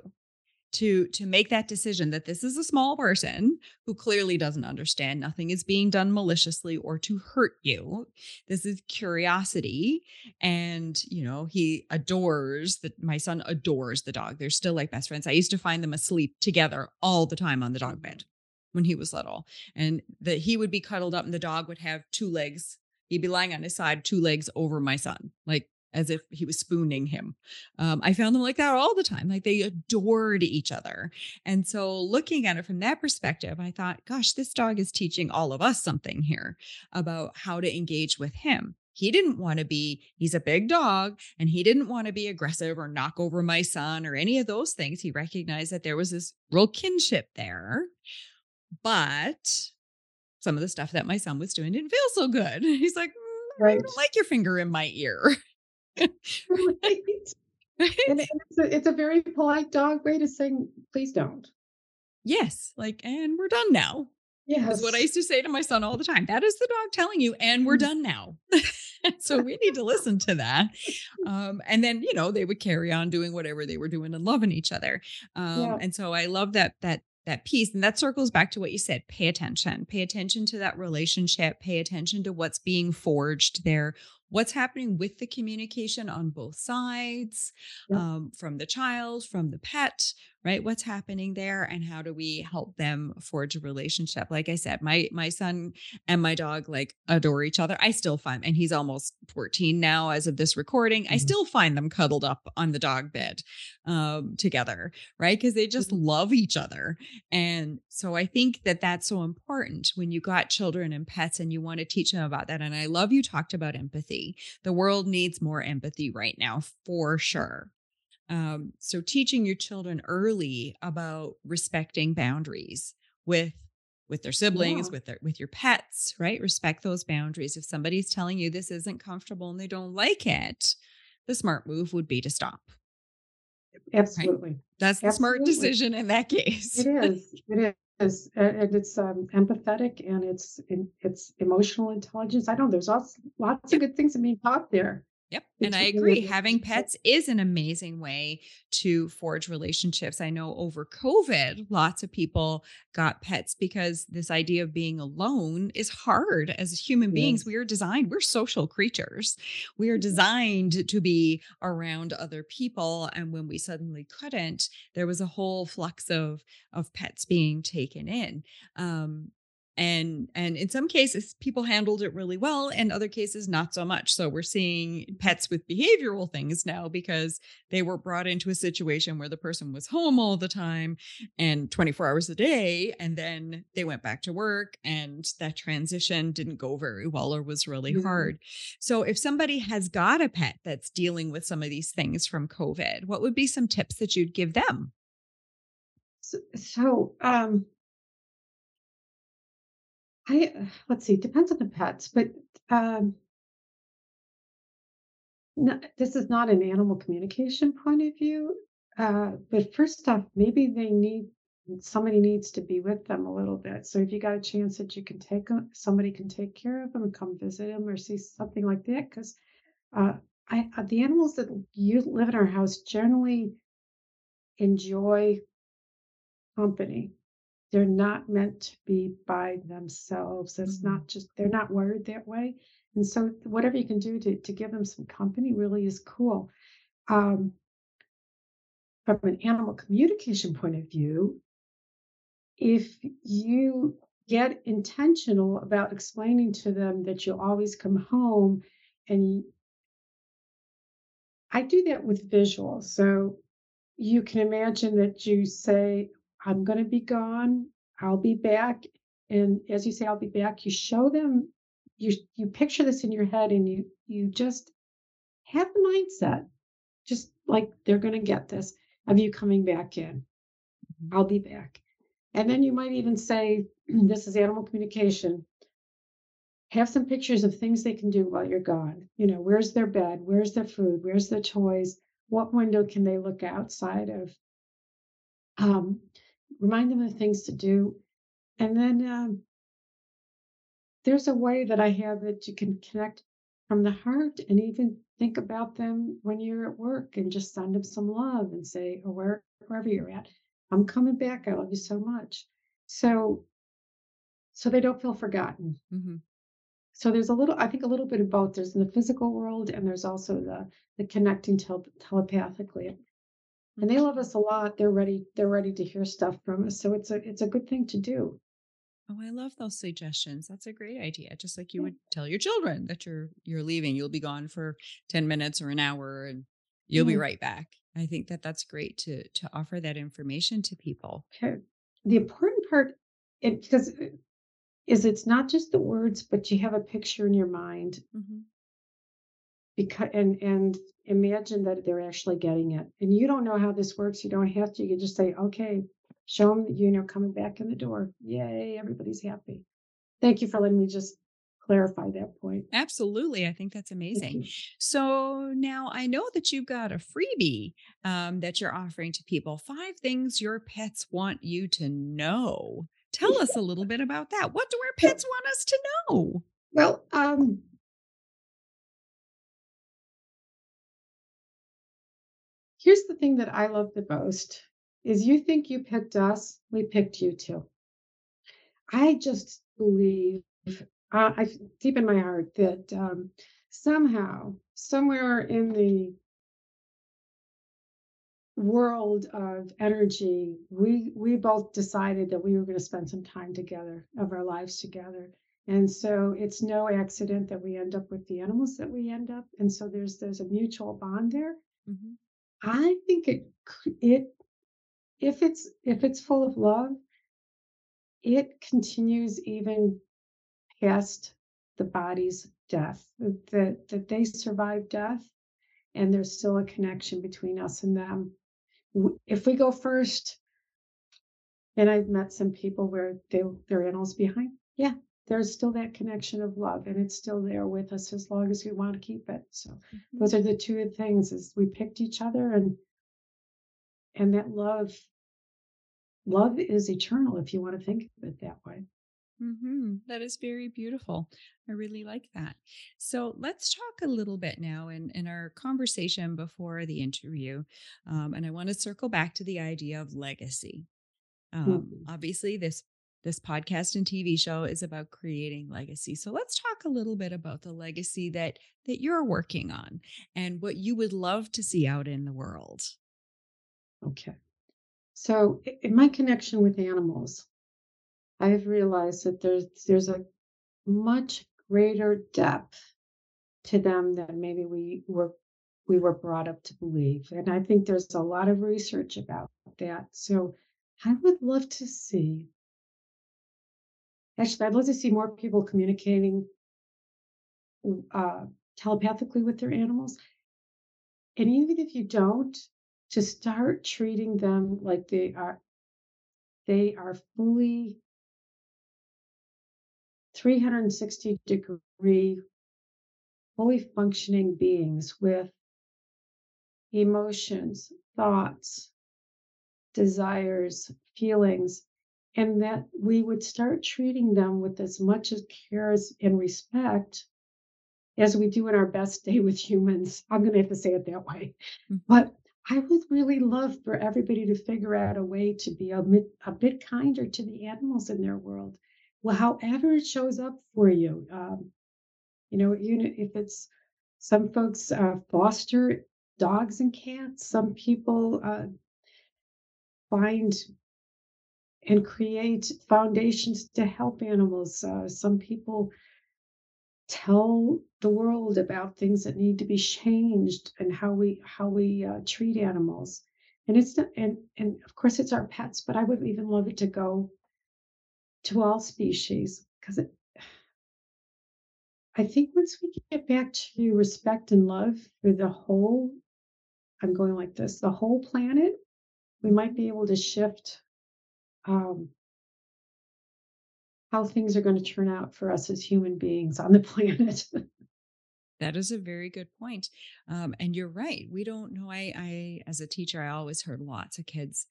to to make that decision that this is a small person who clearly doesn't understand nothing is being done maliciously or to hurt you. This is curiosity and you know he adores that my son adores the dog. They're still like best friends. I used to find them asleep together all the time on the dog bed when he was little and that he would be cuddled up and the dog would have two legs. He'd be lying on his side two legs over my son like as if he was spooning him um, I found them like that all the time. Like they adored each other. And so, looking at it from that perspective, I thought, gosh, this dog is teaching all of us something here about how to engage with him. He didn't want to be, he's a big dog, and he didn't want to be aggressive or knock over my son or any of those things. He recognized that there was this real kinship there. But some of the stuff that my son was doing didn't feel so good. He's like, "Mm, I Right. don't like your finger in my ear. Right. And it's a, it's a very polite dog way to say, please don't. Yes, like, and we're done now, Yeah, is what I used to say to my son all the time. That is the dog telling you, and we're Mm. done now. so we need to listen to that. Um, and then, you know, they would carry on doing whatever they were doing and loving each other. Um, Yeah. and so I love that that that piece. And that circles back to what you said. Pay attention. Pay attention to that relationship. Pay attention to what's being forged there. What's happening with the communication on both sides, Yep. um, from the child, from the pet, right? What's happening there, and how do we help them forge a relationship? Like I said, my my son and my dog like adore each other. I still find, and he's almost 14 now as of this recording. I Mhm. still find them cuddled up on the dog bed um, together, right? Because they just Mhm. love each other. And so I think that that's so important when you got children and pets and you want to teach them about that. And I love you talked about empathy. The world needs more empathy right now, for sure. Um, so teaching your children early about respecting boundaries with with their siblings, Yeah. with their with your pets, right? Respect those boundaries. If somebody's telling you this isn't comfortable and they don't like it, the smart move would be to stop. Right? Absolutely. That's the smart decision in that case. It is. It is. And it's um, empathetic and it's it's emotional intelligence. I know there's lots lots of good things that being taught there. Yep. And I agree. Having pets is an amazing way to forge relationships. I know over COVID, lots of people got pets because this idea of being alone is hard. As human beings, Yes. we are designed, we're social creatures. We are designed to be around other people. And when we suddenly couldn't, there was a whole flux of of pets being taken in. Um, and and in some cases people handled it really well and other cases not so much. So we're seeing pets with behavioral things now because they were brought into a situation where the person was home all the time and 24 hours a day and then they went back to work and that transition didn't go very well or was really Yeah. hard. So if somebody has got a pet that's dealing with some of these things from covid what would be some tips that you'd give them? So, so um, I uh, let's see. Depends on the pets, but um, no, this is not an animal communication point of view. Uh, but first off, maybe they need somebody needs to be with them a little bit. So if you got a chance that you can take somebody can take care of them come visit them or see something like that, because uh, I uh, the animals that you live in our house generally enjoy company. They're not meant to be by themselves. It's Mhm. not just, they're not wired that way. And so, whatever you can do to, to give them some company really is cool. Um, from an animal communication point of view, if you get intentional about explaining to them that you'll always come home and I do that with visuals. So you can imagine that you say, I'm going to be gone, I'll be back. And as you say, I'll be back, you show them, you, you picture this in your head and you, you just have the mindset, just like they're going to get this of you coming back in. Mhm. I'll be back. And then you might even say, This is animal communication. Have some pictures of things they can do while you're gone. You know, where's their bed? Where's their food? Where's their toys? What window can they look outside of? Um, remind them of things to do. And then um, there's a way that I have that you can connect from the heart and even think about them when you're at work and just send them some love and say, or where, wherever you're at, I'm coming back. I love you so much. So, so they don't feel forgotten. Mhm. So there's a little, I think a little bit of both. There's in the physical world and there's also the the connecting tel- telepathically. And they mm-hmm. love us a lot. They're ready, they're ready to hear stuff from us. So it's a it's a good thing to do. Oh, I love those suggestions. That's a great idea. Just like you Yeah. would tell your children that you're you're leaving, you'll be gone for 10 minutes or an hour and you'll be mm-hmm. right back. I think that that's great to to offer that information to people. Okay. The important part, it because uh, is it's not just the words, but you have a picture in your mind Mhm. Because and and imagine that they're actually getting it. And you don't know how this works. You don't have to. You just say, okay, show them you know coming back in the door. Yay, everybody's happy. Thank you for letting me just clarify that point. Absolutely. I think that's amazing. So now I know that you've got a freebie um, that you're offering to people. Five things your pets want you to know. Tell us a little bit about that. What do our pets want us to know? Well, um, here's the thing that I love the most is you think you picked us, we picked you too. I just believe, uh, I deep in my heart that um, somehow, somewhere in the world of energy, we we both decided that we were going to spend some time together of our lives together. And so it's no accident that we end up with the animals that we end up. And so there's there's a mutual bond there. Mhm. I think it it if it's if it's full of love, it continues even past the body's death. That that they survive death and there's still a connection between us and them. If we go first, and I've met some people where they their animals behind. Yeah, there's still that connection of love, and it's still there with us as long as we want to keep it. So Mhm. those are the two things: is we picked each other, and and that love love is eternal if you want to think of it that way. Mhm. That is very beautiful. I really like that. So let's talk a little bit now in, in our conversation before the interview. Um, and I want to circle back to the idea of legacy. Um, Mhm. obviously, this this podcast and TV show is about creating legacy. So let's talk a little bit about the legacy that that you're working on and what you would love to see out in the world. Okay. So in my connection with animals, I've realized that there's there's a much greater depth to them than maybe we were we were brought up to believe. And I think there's a lot of research about that. So I would love to see actually I'd love to see more people communicating uh, telepathically with their animals. And even if you don't, to start treating them like they are they are fully 360 degree fully functioning beings with emotions, thoughts, desires, feelings, and that we would start treating them with as much as care as- and respect as we do in our best day with humans. I'm going to have to say it that way. Mhm. But I would really love for everybody to figure out a way to be a bit, a bit kinder to the animals in their world. Well, however it shows up for you, um, you know, even if it's some folks uh, foster dogs and cats, some people uh, find and create foundations to help animals. Uh, some people tell the world about things that need to be changed and how we how we uh, treat animals. And it's and and of course it's our pets, but I would even love it to go to all species because I think once we get back to respect and love for the whole, I'm going like this, the whole planet, we might be able to shift um, how things are going to turn out for us as human beings on the planet. That is a very good point. Um, and you're right. We don't know. I, I, as a teacher, I always heard lots of kids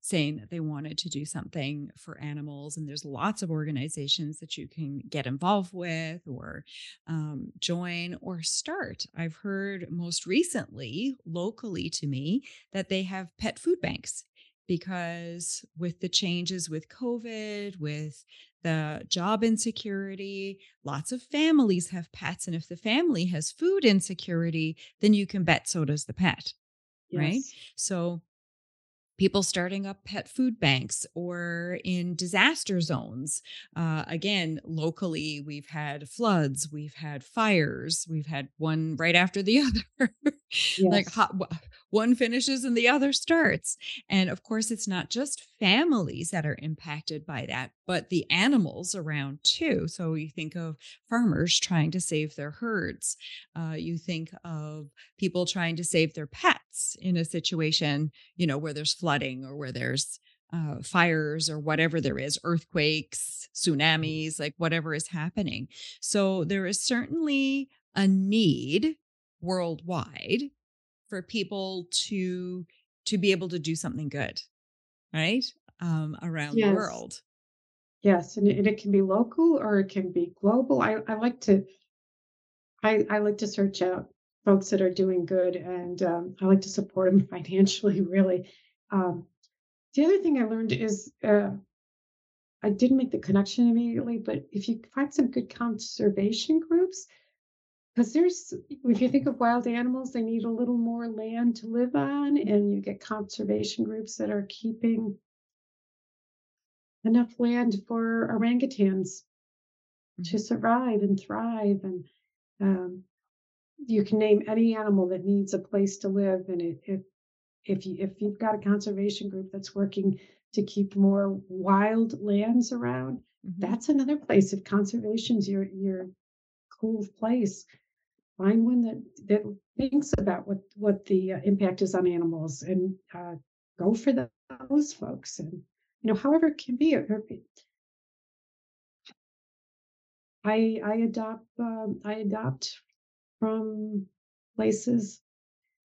saying that they wanted to do something for animals. And there's lots of organizations that you can get involved with or um, join or start. I've heard most recently, locally to me, that they have pet food banks because with the changes with COVID, with the job insecurity, lots of families have pets. And if the family has food insecurity, then you can bet so does the pet. Yes. Right. So people starting up pet food banks or in disaster zones. Uh, again, locally, we've had floods, we've had fires, we've had one right after the other. yes. Like hot, one finishes and the other starts. And of course, it's not just families that are impacted by that, but the animals around too. So you think of farmers trying to save their herds, uh, you think of people trying to save their pets in a situation, you know, where there's flooding or where there's uh, fires or whatever there is, earthquakes, tsunamis, like whatever is happening. So there is certainly a need worldwide for people to to be able to do something good right? Um, around yes. the world. Yes and it, and it, can be local or it can be global i, I like to I, I like to search out folks that are doing good and um, i like to support them financially really. Um, the other thing i learned is uh, i didn't make the connection immediately but if you find some good conservation groups because there's, if you think of wild animals, they need a little more land to live on, and you get conservation groups that are keeping enough land for orangutans to mm-hmm. survive and thrive. And um, you can name any animal that needs a place to live. And if if if you if you've got a conservation group that's working to keep more wild lands around, mm-hmm. that's another place. If conservation's your your cool place, find one that that thinks about what what the uh, impact is on animals and uh, go for the, those folks and you know however it can be i i adopt um, i adopt from places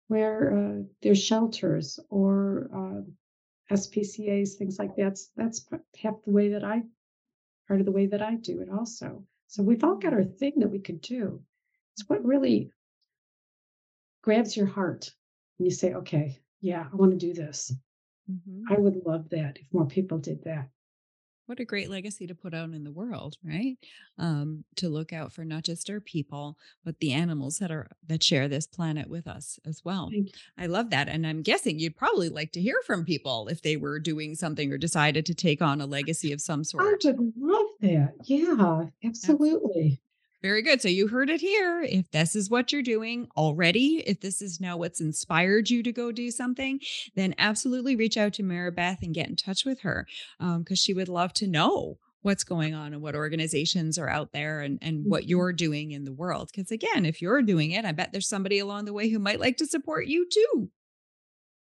where uh, there's shelters or uh, spcas things like that. That's, that's half the way that i part of the way that i do it also so we've all got our thing that we could do it's what really grabs your heart and you say, okay, yeah, I want to do this. Mm-hmm. I would love that if more people did that. What a great legacy to put out in the world, right? Um, to look out for not just our people, but the animals that are that share this planet with us as well. I love that. And I'm guessing you'd probably like to hear from people if they were doing something or decided to take on a legacy of some sort. I would love that. Yeah, absolutely. Very good. So you heard it here. If this is what you're doing already, if this is now what's inspired you to go do something, then absolutely reach out to Maribeth and get in touch with her because um, she would love to know what's going on and what organizations are out there and, and what mm-hmm. you're doing in the world. Because again, if you're doing it, I bet there's somebody along the way who might like to support you too.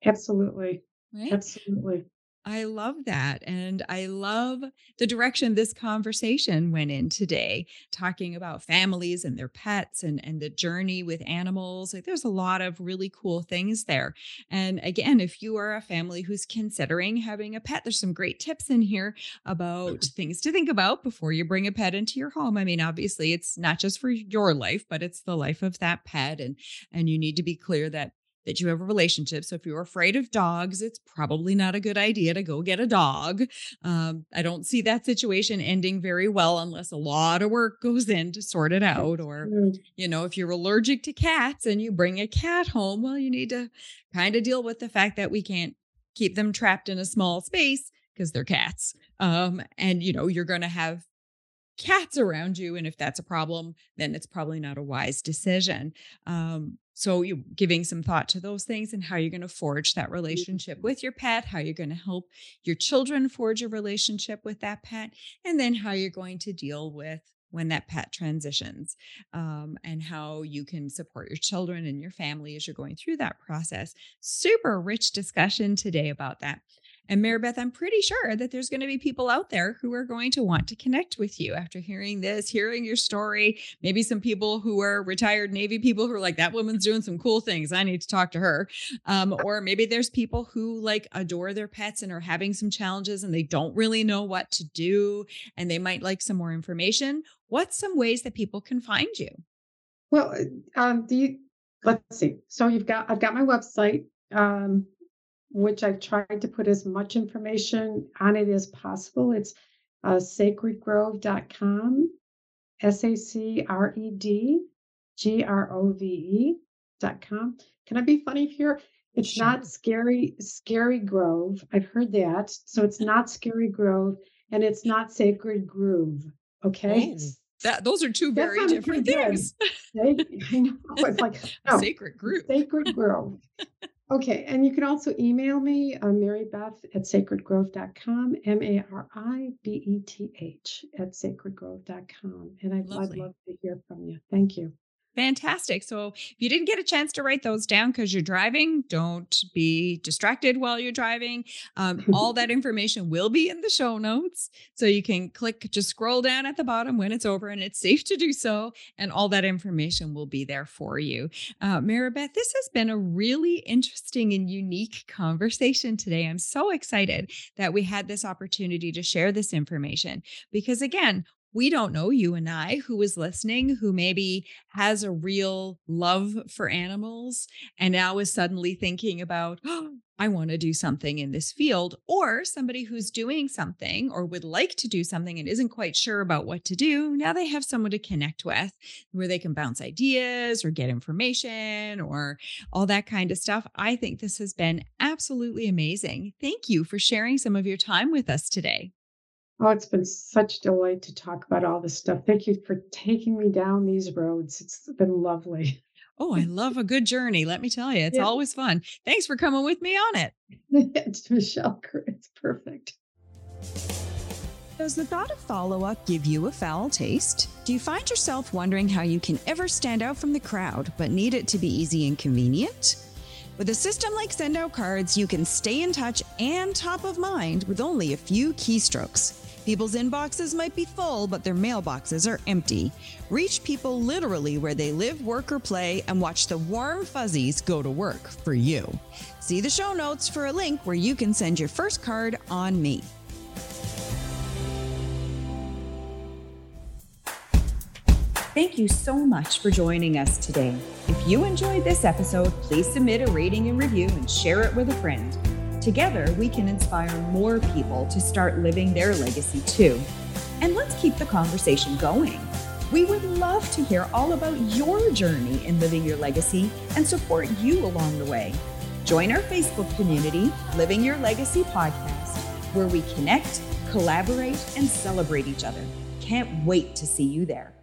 Absolutely. Right? Absolutely. I love that. And I love the direction this conversation went in today, talking about families and their pets and, and the journey with animals. Like, there's a lot of really cool things there. And again, if you are a family who's considering having a pet, there's some great tips in here about things to think about before you bring a pet into your home. I mean, obviously, it's not just for your life, but it's the life of that pet. And, and you need to be clear that that you have a relationship. So if you're afraid of dogs, it's probably not a good idea to go get a dog. Um, I don't see that situation ending very well unless a lot of work goes in to sort it out. Or, you know, if you're allergic to cats and you bring a cat home, well, you need to kind of deal with the fact that we can't keep them trapped in a small space because they're cats. Um, and, you know, you're going to have cats around you. And if that's a problem, then it's probably not a wise decision. Um, so you giving some thought to those things and how you're going to forge that relationship with your pet, how you're going to help your children forge a relationship with that pet, and then how you're going to deal with when that pet transitions um, and how you can support your children and your family as you're going through that process. Super rich discussion today about that. And Maribeth, I'm pretty sure that there's going to be people out there who are going to want to connect with you after hearing this, hearing your story. Maybe some people who are retired Navy people who are like, that woman's doing some cool things. I need to talk to her. Um, or maybe there's people who like adore their pets and are having some challenges and they don't really know what to do and they might like some more information. What's some ways that people can find you? Well, uh, um, do you, let's see. So you've got, I've got my website. Um, which I've tried to put as much information on it as possible. It's uh, sacredgrove.com, S A C R E D G R O V E.com. Can I be funny here? It's sure. not scary, scary grove. I've heard that. So it's not scary grove and it's not sacred groove. Okay. That those are two very different things. I know. It's like no, sacred grove. Sacred grove. Okay, and you can also email me, uh, maribeth at sacredgrove.com, M A R I B E T H at sacredgrove.com. And I'd, I'd love to hear from you. Thank you. Fantastic. So if you didn't get a chance to write those down because you're driving, don't be distracted while you're driving. Um, all that information will be in the show notes. So you can click, just scroll down at the bottom when it's over and it's safe to do so. And all that information will be there for you. Uh, Maribeth, this has been a really interesting and unique conversation today. I'm so excited that we had this opportunity to share this information because, again, we don't know you and I who is listening who maybe has a real love for animals and now is suddenly thinking about, oh, I want to do something in this field, or somebody who's doing something or would like to do something and isn't quite sure about what to do. Now they have someone to connect with where they can bounce ideas or get information or all that kind of stuff. I think this has been absolutely amazing. Thank you for sharing some of your time with us today. Oh, it's been such delight to talk about all this stuff. Thank you for taking me down these roads. It's been lovely. Oh, I love a good journey. Let me tell you, it's yeah. always fun. Thanks for coming with me on it. it's Michelle. It's perfect. Does the thought of follow up give you a foul taste? Do you find yourself wondering how you can ever stand out from the crowd, but need it to be easy and convenient? With a system like Sendout Cards, you can stay in touch and top of mind with only a few keystrokes. People's inboxes might be full, but their mailboxes are empty. Reach people literally where they live, work, or play, and watch the warm fuzzies go to work for you. See the show notes for a link where you can send your first card on me. Thank you so much for joining us today. If you enjoyed this episode, please submit a rating and review and share it with a friend. Together, we can inspire more people to start living their legacy too. And let's keep the conversation going. We would love to hear all about your journey in living your legacy and support you along the way. Join our Facebook community, Living Your Legacy Podcast, where we connect, collaborate, and celebrate each other. Can't wait to see you there.